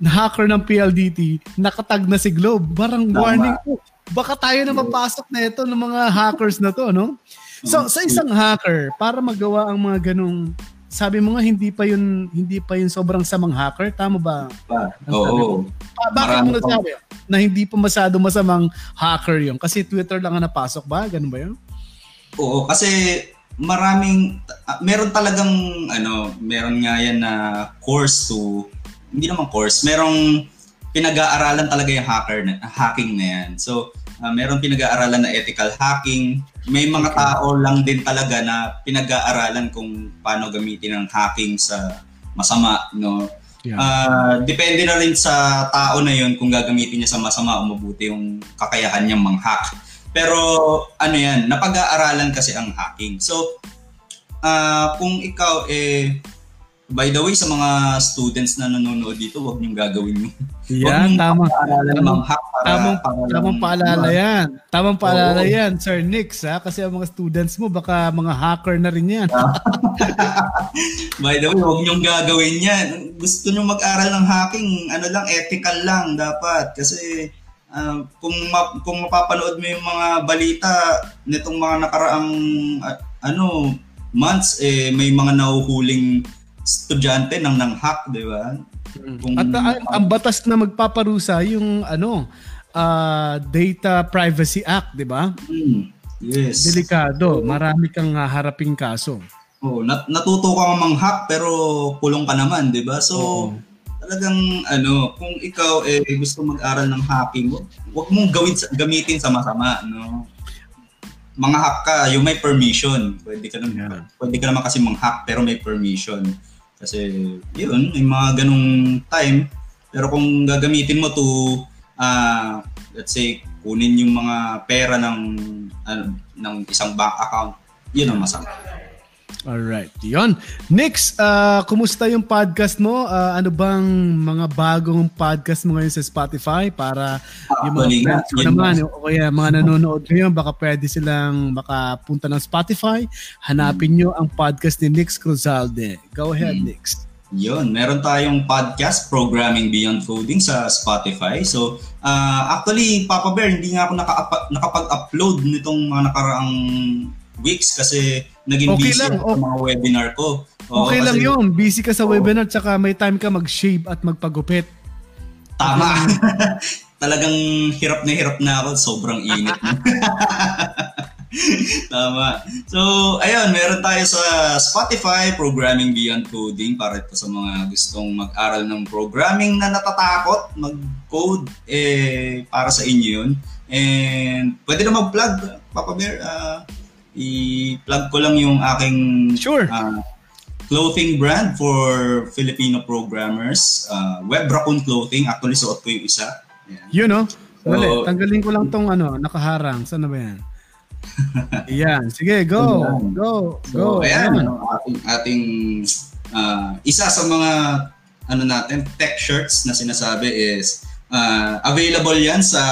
hacker ng PLDT, nakatag na si Globe. Parang Tama. warning po. Baka tayo na mapasok na ito ng mga hackers na to, no? So, sa isang hacker, para magawa ang mga ganong sabi mo nga hindi pa yun hindi pa yun sobrang samang hacker tama ba? Oo. Pa, bakit mo nasabi na hindi pa masyado masamang hacker yun? Kasi Twitter lang ang napasok ba? Ganun ba yun? Oo, kasi maraming uh, meron talagang ano, meron nga yan na course to hindi naman course, merong pinag-aaralan talaga yung hacker na, hacking na yan. So, uh, meron pinag-aaralan na ethical hacking. May mga tao lang din talaga na pinag-aaralan kung paano gamitin ang hacking sa masama, no? Yeah. Uh, depende na rin sa tao na yun kung gagamitin niya sa masama o mabuti yung kakayahan niyang mang-hack. Pero ano yan, napag-aaralan kasi ang hacking. So, uh, kung ikaw eh, by the way, sa mga students na nanonood dito, huwag niyong gagawin yun. Yan, tama. Tamang, para, tamang, para tamang paalala yan. Tamang paalala Oo. yan, Sir Nix, ha? Kasi ang mga students mo, baka mga hacker na rin yan. (laughs) by the way, huwag niyong gagawin yan. Gusto niyo mag-aral ng hacking, ano lang, ethical lang dapat. Kasi uh, kung ma- kung mapapanood mo yung mga balita nitong mga nakaraang uh, ano months eh may mga nahuhuling estudyante nang nang hack, 'di ba? Mm. Kung, At uh, ang batas na magpaparusa yung ano uh, Data Privacy Act, 'di ba? Mm. Yes. Delikado, marami kang haraping kaso. Oh, nat- natuto ka mang-hack pero kulong ka naman, 'di ba? So Oo talagang ano, kung ikaw eh gusto mag-aral ng hacking, wag mong gawin gamitin sa masama, no. Mga hack ka, yung may permission. Pwede ka naman, yeah. pwede ka naman kasi mang-hack pero may permission. Kasi yun, may mga ganung time. Pero kung gagamitin mo to uh, let's say kunin yung mga pera ng uh, ng isang bank account, yun ang masama. Alright, yon. Next, uh, kumusta yung podcast mo? Uh, ano bang mga bagong podcast mo ngayon sa Spotify para uh, yung mga friends mo naman, o kaya mga nanonood ngayon, baka pwede silang makapunta ng Spotify. Hanapin nyo ang podcast ni Nix Cruzalde. Go ahead, hmm. Nix. Yon, meron tayong podcast, Programming Beyond Coding sa Spotify. So, uh, actually, Papa Bear, hindi nga ako naka- nakapag-upload nitong mga nakaraang weeks kasi naging okay busy lang. sa mga webinar ko. Oo, okay lang yun. Busy ka sa oh. webinar tsaka may time ka mag-shave at magpagupit. Tama. (laughs) Talagang hirap na hirap na ako. Sobrang init. (laughs) Tama. So, ayun, meron tayo sa Spotify, Programming Beyond Coding, para ito sa mga gustong mag-aral ng programming na natatakot, mag-code, eh, para sa inyo yun. And pwede na mag-plug, Papa Bear. Uh, i-plug ko lang yung aking sure. uh, clothing brand for Filipino programmers. Uh, Web Raccoon Clothing. Actually, suot ko yung isa. Yeah. You know? So, Dali, tanggalin ko lang tong ano, nakaharang. Saan na ba yan? (laughs) Yan. Sige, go. Go. Go. So, ayan. ayan. Ating, ating uh, isa sa mga ano natin, tech shirts na sinasabi is uh, available yan sa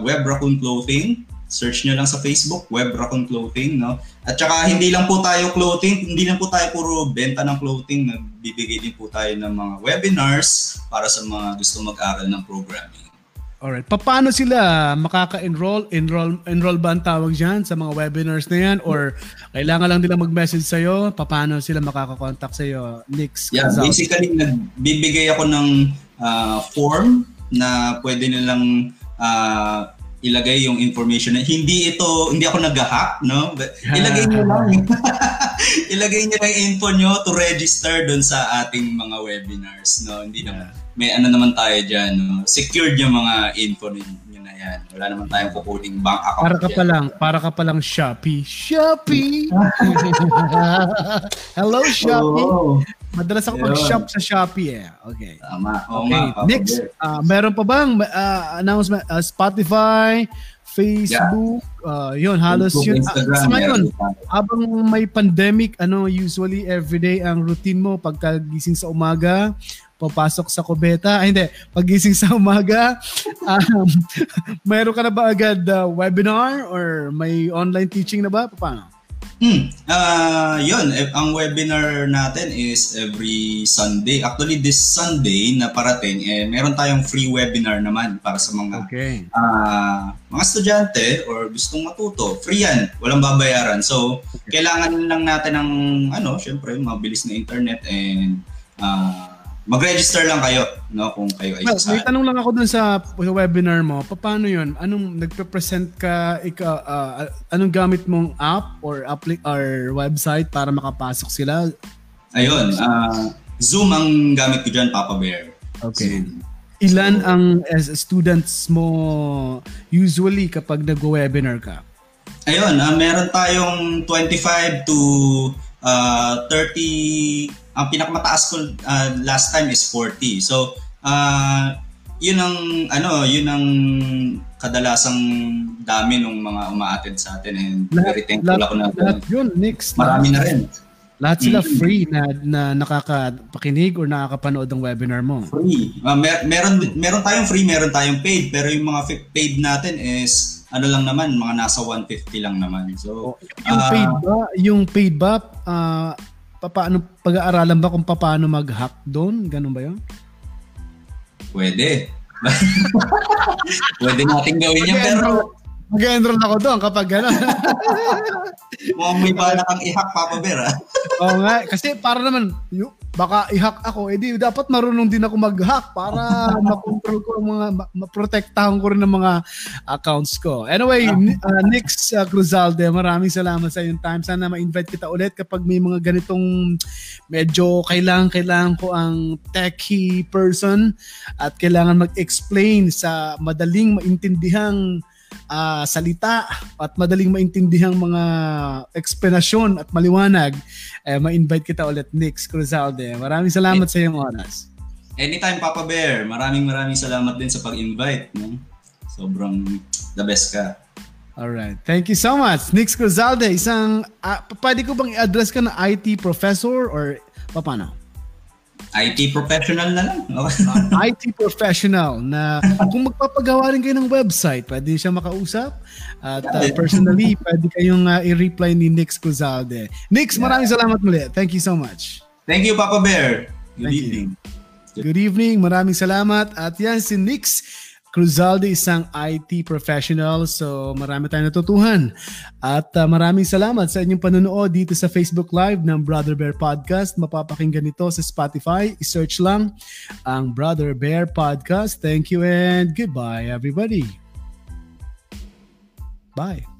Web Raccoon Clothing. Search nyo lang sa Facebook, Web Raccoon Clothing, no? At saka hindi lang po tayo clothing, hindi lang po tayo puro benta ng clothing, nagbibigay din po tayo ng mga webinars para sa mga gusto mag-aral ng programming. Alright. Paano sila makaka-enroll? Enroll, enroll ba ang tawag dyan sa mga webinars na yan? Or kailangan lang nila mag-message sa'yo? Paano sila makaka-contact sa'yo? Nix? Yeah, Consult? basically, nagbibigay ako ng uh, form na pwede nilang uh, ilagay yung information na hindi ito hindi ako nag-hack no? (laughs) Ilagay niyo lang. (laughs) Ilagay niyo lang info niyo to register doon sa ating mga webinars no? Hindi yeah. naman may ano naman tayo diyan no? Secured yung mga info niyo na yan. Wala naman tayong kukuning bank account para ka pa lang para ka pa lang Shopee. Shopee! (laughs) Hello Shopee! Oh. Madalas ako mag-shop sa Shopee eh. Okay. Tama. okay. Next, uh, meron pa bang uh, announcement? Uh, Spotify, Facebook, yeah. uh, yun, halos Facebook, yun. Instagram, sa ngayon, habang may pandemic, ano, usually everyday ang routine mo pagkagising sa umaga, papasok sa kubeta. Ay, hindi. Pagising sa umaga, (laughs) um, mayroon ka na ba agad uh, webinar or may online teaching na ba? Paano? Hmm. Uh, yun, eh, ang webinar natin is every Sunday. Actually, this Sunday na parating, eh, meron tayong free webinar naman para sa mga okay. uh, mga estudyante or gustong matuto. Free yan, walang babayaran. So, okay. kailangan lang natin ng, ano, syempre, mabilis na internet and uh, mag-register lang kayo no kung kayo ay well, May tanong lang ako dun sa webinar mo. Paano 'yun? Anong nagpe-present ka ika uh, anong gamit mong app or appli- or website para makapasok sila? Ayun, uh, Zoom ang gamit ko diyan, Papa Bear. Okay. Zoom. Ilan ang as students mo usually kapag nag-webinar ka? Ayun, uh, meron tayong 25 to uh, 30 ang pinakamataas ko uh, last time is 40. So, uh, yun ang ano, yun ang kadalasang dami ng mga umaattend sa atin and lahat, very thankful lahat, ako na lahat yun, next marami na rin. Lahat sila mm-hmm. free na, na nakakapakinig or nakakapanood ng webinar mo? Free. Uh, mer- meron, meron tayong free, meron tayong paid. Pero yung mga paid natin is ano lang naman, mga nasa 150 lang naman. So, oh, yung uh, paid ba, yung paid ba, uh, paano pag-aaralan ba kung paano mag-hack doon? Ganun ba 'yon? Pwede. (laughs) Pwede natin gawin yan pero Mag-enroll ako doon kapag gano'n. (laughs) Mukhang may bala kang i-hack, Papa Bear, ah. Oo nga. Kasi para naman, yung, baka i-hack ako, edi eh, dapat marunong din ako mag-hack para (laughs) makontrol ko ang mga, maprotektahan ko rin ng mga accounts ko. Anyway, uh, Nix uh, Cruzalde, maraming salamat sa iyong time. Sana ma-invite kita ulit kapag may mga ganitong medyo kailangan-kailangan ko ang techie person at kailangan mag-explain sa madaling maintindihang uh, salita at madaling maintindihang mga explanation at maliwanag, eh, ma-invite kita ulit, Nix Cruzalde. Maraming salamat sa iyong oras. Anytime, Papa Bear. Maraming maraming salamat din sa pag-invite. No? Sobrang the best ka. Alright. Thank you so much. Nix Cruzalde, isang, uh, pwede ko bang i-address ka na IT professor or paano? IT professional na lang. (laughs) uh, IT professional na kung magpapagawa rin kayo ng website, pwede siya makausap. At uh, personally, pwede kayong uh, i-reply ni Nix Cuzalde. Nix, maraming salamat muli. Thank you so much. Thank you, Papa Bear. Good Thank evening. You. Good evening. Maraming salamat. At yan si Nix Cruzalde isang IT professional. So marami tayong natutuhan. At uh, maraming salamat sa inyong panonood dito sa Facebook Live ng Brother Bear Podcast. Mapapakinggan ito sa Spotify. I-search lang ang Brother Bear Podcast. Thank you and goodbye everybody. Bye.